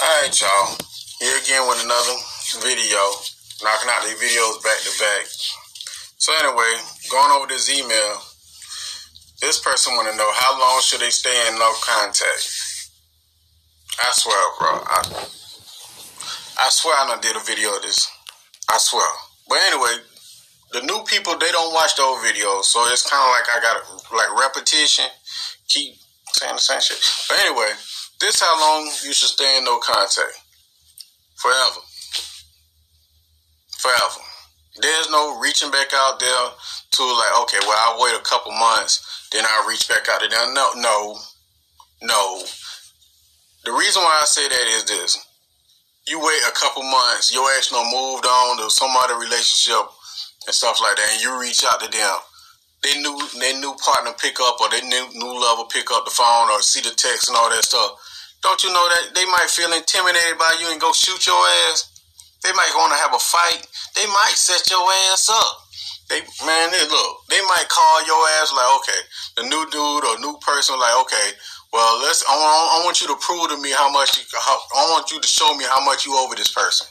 Alright, y'all. Here again with another video. Knocking out these videos back to back. So anyway, going over this email. This person want to know how long should they stay in no contact. I swear, bro. I, I swear I done did a video of this. I swear. But anyway, the new people they don't watch the old videos, so it's kind of like I got like repetition. Keep saying the same shit. But anyway, this how long you should stay in no contact. Forever. Forever. There's no reaching back out there to like, okay, well I'll wait a couple months, then I'll reach back out to them. No, no, no. The reason why I say that is this. You wait a couple months, your ass no moved on to some other relationship and stuff like that, and you reach out to them they new their new partner pick up or their new new lover pick up the phone or see the text and all that stuff. Don't you know that they might feel intimidated by you and go shoot your ass? They might want to have a fight. They might set your ass up. They man, they look. They might call your ass like, okay, the new dude or new person like, okay, well, let's. I want, I want you to prove to me how much. You, how, I want you to show me how much you over this person.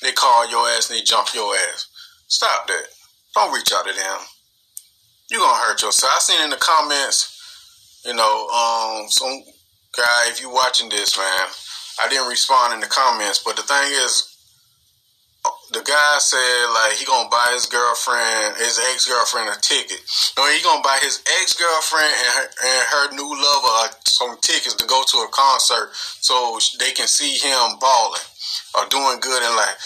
They call your ass and they jump your ass. Stop that. Don't reach out to them you're gonna hurt yourself. I seen in the comments, you know, um, some guy, if you watching this, man, I didn't respond in the comments, but the thing is, the guy said like he gonna buy his girlfriend, his ex girlfriend, a ticket. No, he gonna buy his ex girlfriend and her, and her new lover some tickets to go to a concert so they can see him balling or doing good in life.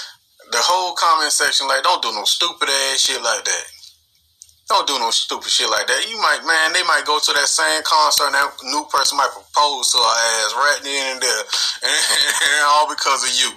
The whole comment section like, don't do no stupid ass shit like that. Don't do no stupid shit like that. You might, man, they might go to that same concert and that new person might propose to her ass right then and there. And, and all because of you.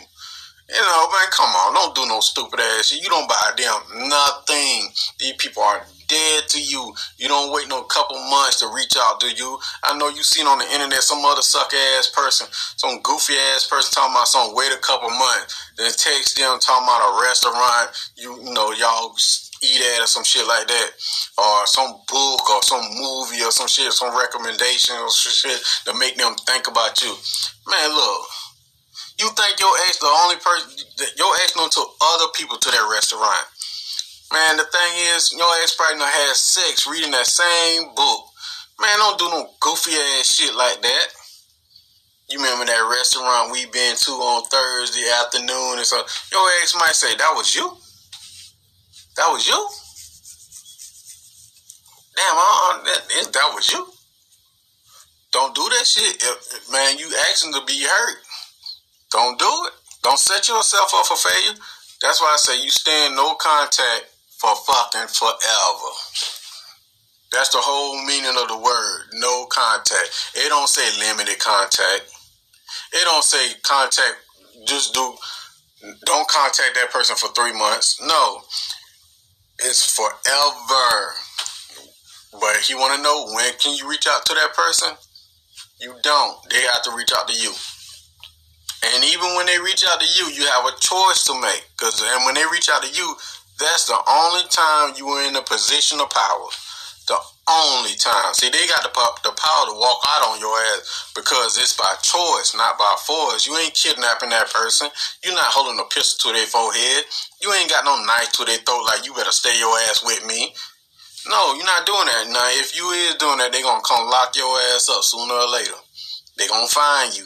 You know, man, come on. Don't do no stupid ass shit. You don't buy them nothing. These people are dead to you. You don't wait no couple months to reach out to you. I know you seen on the internet some other suck ass person, some goofy ass person talking about some wait a couple months, then text them talking about a restaurant. You, you know, y'all eat at or some shit like that, or some book or some movie or some shit, some recommendation or shit to make them think about you. Man, look, you think your ex the only person your ex known to other people to that restaurant. Man, the thing is, your ex probably done had sex reading that same book. Man, don't do no goofy ass shit like that. You remember that restaurant we been to on Thursday afternoon and so your ex might say, That was you? That was you? Damn, uh, that, that was you. Don't do that shit. If, man, you asking to be hurt. Don't do it. Don't set yourself up for failure. That's why I say you stay in no contact for fucking forever. That's the whole meaning of the word, no contact. It don't say limited contact. It don't say contact, just do, don't contact that person for three months. No, it's forever. But if you want to know when can you reach out to that person, you don't. They have to reach out to you. And even when they reach out to you, you have a choice to make. Cause and when they reach out to you, that's the only time you are in a position of power. The only time. See, they got the, the power to walk out on your ass because it's by choice, not by force. You ain't kidnapping that person. You're not holding a pistol to their forehead. You ain't got no knife to their throat like you better stay your ass with me. No, you're not doing that. Now, if you is doing that, they gonna come lock your ass up sooner or later. They gonna find you.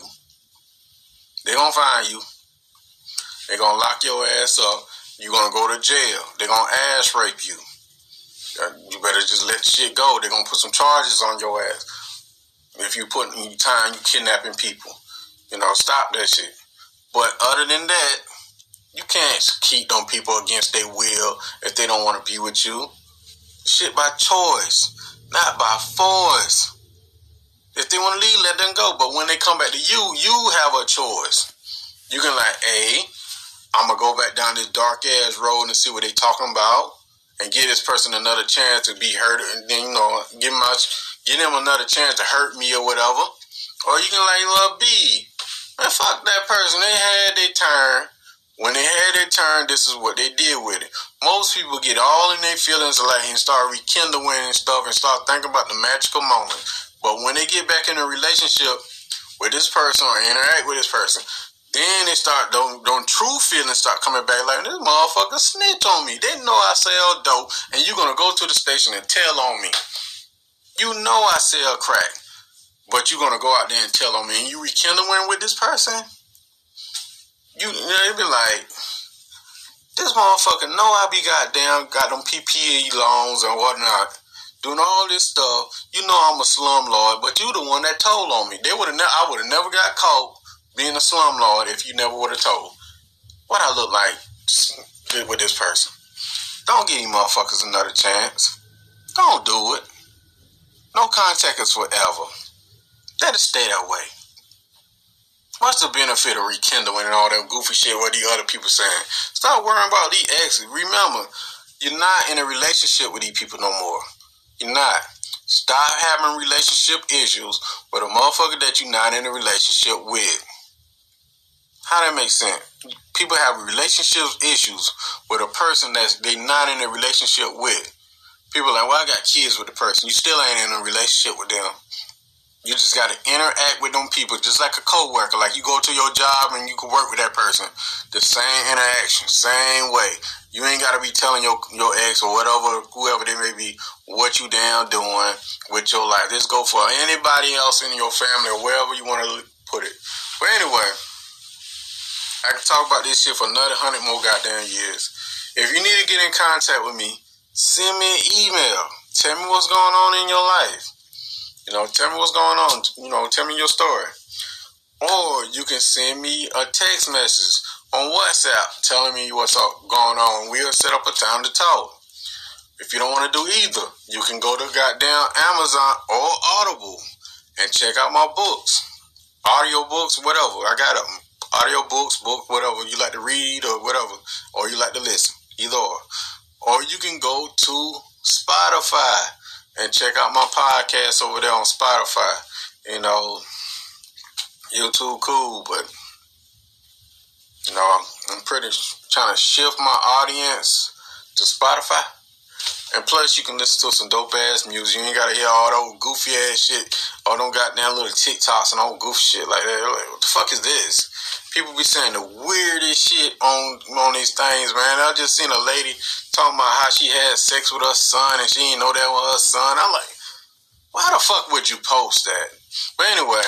They gonna find you. They gonna lock your ass up. You gonna go to jail. They gonna ass rape you. Uh, you better just let shit go. They're gonna put some charges on your ass. If you put in time, you kidnapping people. You know, stop that shit. But other than that, you can't keep them people against their will if they don't want to be with you. Shit by choice, not by force. If they want to leave, let them go. But when they come back to you, you have a choice. You can like, hey, I'm gonna go back down this dark ass road and see what they talking about and give this person another chance to be hurt, and then you know give a, give them another chance to hurt me or whatever. Or you can like love B. Man, fuck that person. They had their turn. When they had their turn, this is what they did with it. Most people get all in their feelings like and start rekindling and stuff and start thinking about the magical moment. But when they get back in a relationship with this person or interact with this person, Then they start, don't, don't true feelings start coming back like, this motherfucker snitch on me. They know I sell dope, and you're gonna go to the station and tell on me. You know I sell crack, but you're gonna go out there and tell on me, and you rekindling with this person? You, they be like, this motherfucker know I be goddamn got them PPE loans and whatnot doing all this stuff. You know I'm a slumlord, but you the one that told on me. They would have, ne- I would have never got caught being a slumlord if you never would have told. What I look like with this person. Don't give these motherfuckers another chance. Don't do it. No contact is forever. Let it stay that way. What's the benefit of rekindling and all that goofy shit what these other people saying? Stop worrying about these exes. Remember, you're not in a relationship with these people no more. You're not. Stop having relationship issues with a motherfucker that you're not in a relationship with. How that makes sense? People have relationship issues with a person that they not in a relationship with. People like, well, I got kids with the person. You still ain't in a relationship with them. You just got to interact with them people just like a co-worker. Like you go to your job and you can work with that person. The same interaction, same way. You ain't got to be telling your your ex or whatever, whoever they may be, what you down doing with your life. This go for anybody else in your family or wherever you want to put it. But anyway, I can talk about this shit for another hundred more goddamn years. If you need to get in contact with me, send me an email. Tell me what's going on in your life. You know, tell me what's going on. You know, tell me your story. Or you can send me a text message on WhatsApp telling me what's going on. We'll set up a time to talk. If you don't want to do either, you can go to goddamn Amazon or Audible and check out my books, audio books, whatever. I got them. Audio books, book, whatever you like to read or whatever, or you like to listen, either or. Or you can go to Spotify and check out my podcast over there on Spotify. You know, YouTube cool, but you know, I'm pretty trying to shift my audience to Spotify. And plus, you can listen to some dope ass music. You ain't gotta hear all those goofy ass shit, all them goddamn little TikToks and all goofy shit like that. Like, what the fuck is this? People be saying the weirdest shit on on these things, man. I just seen a lady talking about how she had sex with her son and she didn't know that was her son. I'm like, why the fuck would you post that? But anyway,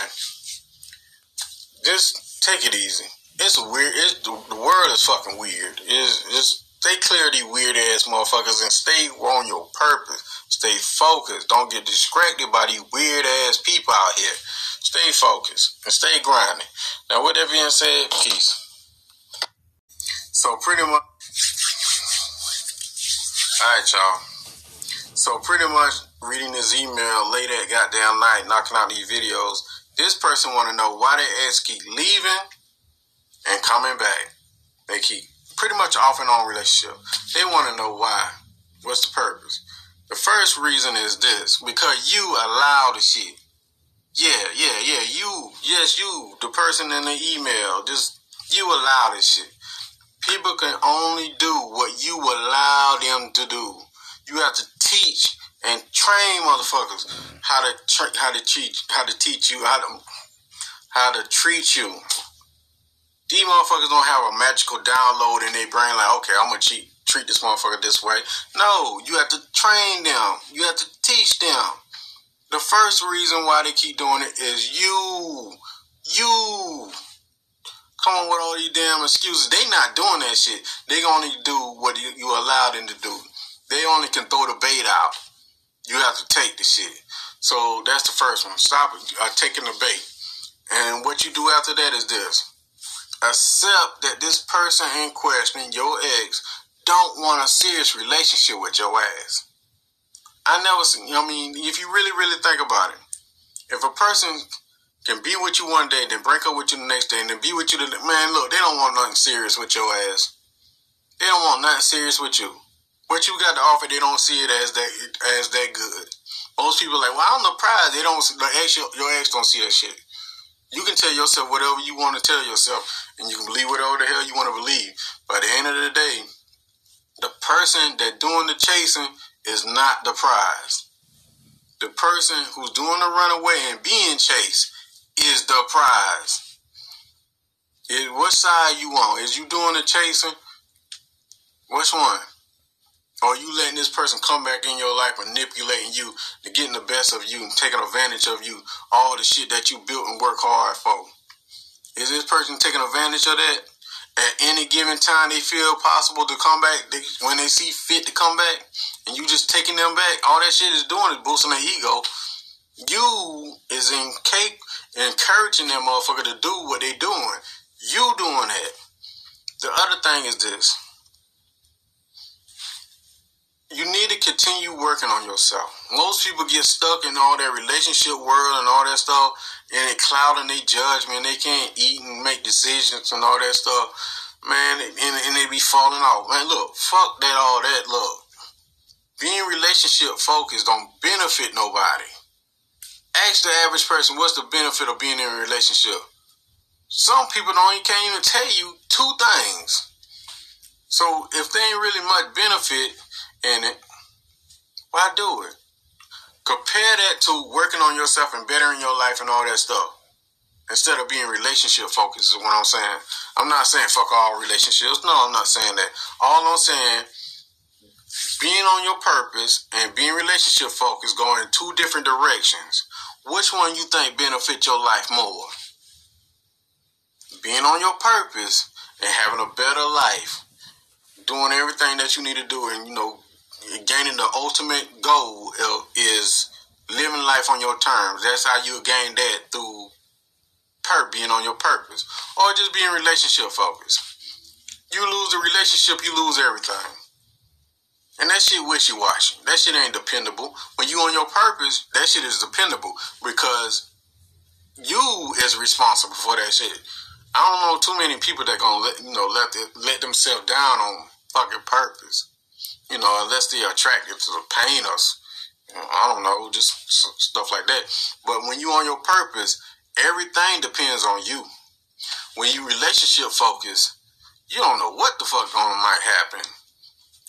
just take it easy. It's weird. It's, the, world is fucking weird. It's just stay clear of these weird ass motherfuckers and stay on your purpose. Stay focused. Don't get distracted by these weird ass people out here. Stay focused and stay grinding. Now, with that being said, peace. So pretty much. All right, y'all. So pretty much reading this email late at goddamn night, knocking out these videos. This person want to know why they ass keep leaving and coming back. They keep pretty much off and on relationship. They want to know why. What's the purpose? The first reason is this: because you allow the shit. Yeah, yeah, yeah. You, yes, you, the person in the email, just you allow this shit. People can only do what you allow them to do. You have to teach and train motherfuckers how to tra- how to teach how to teach you how to how to treat you. These motherfuckers don't have a magical download in their brain like, okay, I'm gonna cheat, treat this motherfucker this way. No, you have to train them. You have to teach them. The first reason why they keep doing it is you. You come on with all these damn excuses. They not doing that shit. They only do what you, you allow them to do. They only can throw the bait out. You have to take the shit. So that's the first one. Stop uh, taking the bait. And what you do after that is this. Accept that this person in question, your ex, don't want a serious relationship with your ass. I never seen, you know I mean, if you really, really think about it, if a person can be with you one day, then break up with you the next day, and then be with you the man. Look, they don't want nothing serious with your ass. They don't want nothing serious with you. What you got to offer, they don't see it as that as that good. Most people like, well, I'm the prize. They don't. The ex, your ex don't see that shit. You can tell yourself whatever you want to tell yourself, and you can believe whatever the hell you want to believe. At the end of the day, the person that doing the chasing is not the prize. The person who's doing the runaway and being chased is the prize. Is what side you on? Is you doing the chasing? Which one? Or you letting this person come back in your life, manipulating you, to getting the best of you, and taking advantage of you, all the shit that you built and work hard for? Is this person taking advantage of that? At any given time, they feel possible to come back they, when they see fit to come back, and you just taking them back. All that shit is doing is boosting their ego. You is in cape encouraging that motherfucker to do what they doing. You doing that. The other thing is this. You need to continue working on yourself. Most people get stuck in all that relationship world and all that stuff, and it clouding their judgment. They can't eat and make decisions and all that stuff, man. And, and they be falling off. Man, look, fuck that, all that. Look, being relationship focused don't benefit nobody. Ask the average person what's the benefit of being in a relationship. Some people don't even can't even tell you two things. So if there ain't really much benefit in it, why do it? Compare that to working on yourself and bettering your life and all that stuff. Instead of being relationship focused is what I'm saying. I'm not saying fuck all relationships. No, I'm not saying that. All I'm saying being on your purpose and being relationship focused going in two different directions. Which one you think benefit your life more? being on your purpose and having a better life, doing everything that you need to do, and you know, gaining the ultimate goal is living life on your terms. That's how you gain that through per being on your purpose, or just being relationship focused. You lose a relationship, you lose everything. And that shit wishy washy. That shit ain't dependable. When you on your purpose, that shit is dependable because you is responsible for that shit. I don't know too many people that gonna let you know let the, let themselves down on fucking purpose. You know, unless they're attractive to the pain us—I don't know, just stuff like that. But when you on your purpose, everything depends on you. When you relationship focus, you don't know what the fuck going might happen.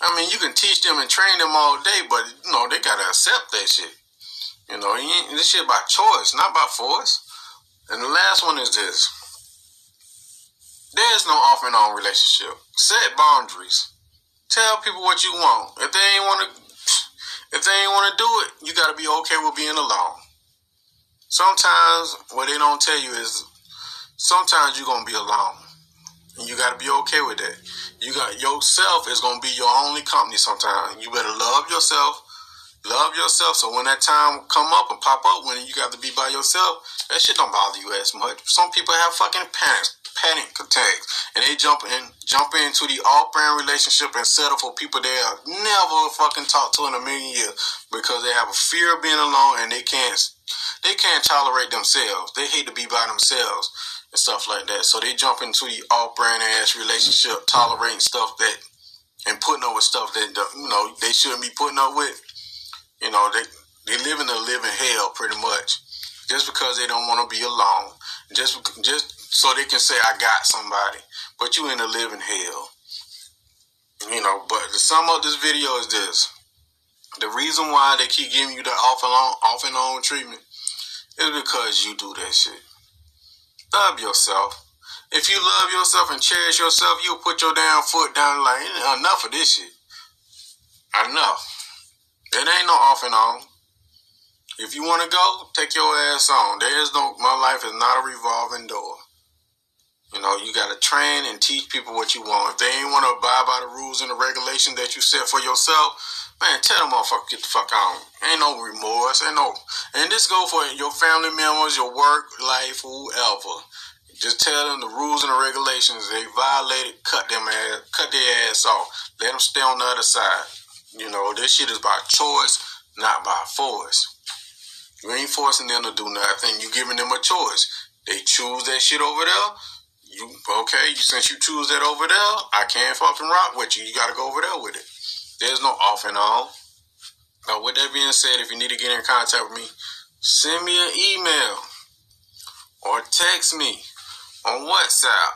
I mean, you can teach them and train them all day, but you know they gotta accept that shit. You know, this shit by choice, not by force. And the last one is this. There's no off and on relationship. Set boundaries. Tell people what you want. If they ain't want to, if they ain't want to do it, you got to be okay with being alone. Sometimes what they don't tell you is, sometimes you're gonna be alone, and you got to be okay with that. You got yourself is gonna be your only company. Sometimes you better love yourself. Love yourself so when that time come up and pop up when you got to be by yourself, that shit don't bother you as much. Some people have fucking panic panic attacks, and they jump in, jump into the off-brand relationship and settle for people they have never fucking talked to in a million years because they have a fear of being alone and they can't, they can't tolerate themselves. They hate to be by themselves and stuff like that. So they jump into the off-brand ass relationship, tolerating stuff that and putting up with stuff that you know they shouldn't be putting up with. You know they they live in a living hell pretty much just because they don't want to be alone. Just just so they can say I got somebody, but you in a living hell. You know, but the sum of this video is this. The reason why they keep giving you the off and on off and on treatment is because you do that shit. Love yourself. If you love yourself and cherish yourself, you'll put your damn foot down like enough of this shit. Enough. It ain't no off and on. If you want to go, take your ass on. There is no, my life is not a revolving door. You know, you got to train and teach people what you want. If they ain't want to abide by the rules and the regulations that you set for yourself, man, tell them motherfucker get the fuck out. Ain't no remorse, ain't no. And this go for your family members, your work life, whoever. Just tell them the rules and the regulations. They violate it, cut them ass, cut their ass off. Let them stay on the other side. You know, this shit is by choice, not by force. You ain't forcing them to do nothing. You giving them a choice. They choose that shit over there okay? Since you choose that over there, I can't fucking rock with you. You got to go over there with it. There's no off and on. Now, with that being said, if you need to get in contact with me, send me an email or text me on WhatsApp.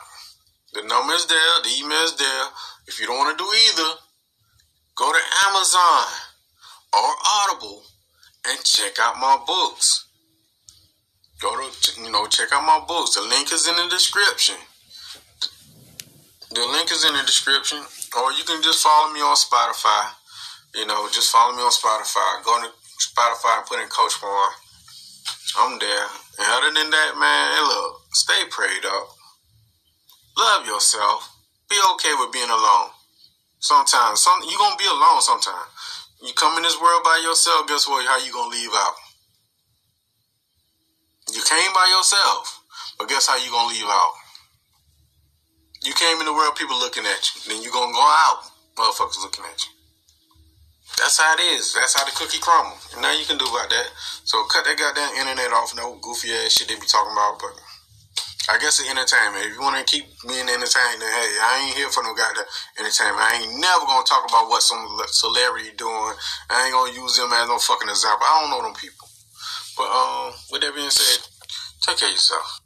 The number is there, the email is there. If you don't want to do either, go to Amazon or Audible and check out my books. Go to, you know, check out my books. The link is in the description. The link is in the description, or you can just follow me on Spotify. You know, just follow me on Spotify. Go to Spotify and put in Coach Warren. I'm there. And other than that, man, look, stay prayed up. Love yourself. Be okay with being alone. Sometimes, some you gonna be alone. Sometimes you come in this world by yourself. Guess what? How you gonna leave out? You came by yourself, but guess how you gonna leave out? Came in the world, people looking at you. Then you gonna go out, motherfuckers looking at you. That's how it is. That's how the cookie crumble. And now you can do about that. So cut that goddamn internet off. No goofy ass shit they be talking about. But I guess it's entertainment. If you want to keep being entertained, then hey, I ain't here for no goddamn entertainment. I ain't never gonna talk about what some celebrity doing. I ain't gonna use them as no fucking example. I don't know them people. But um, with that being said, take care of yourself.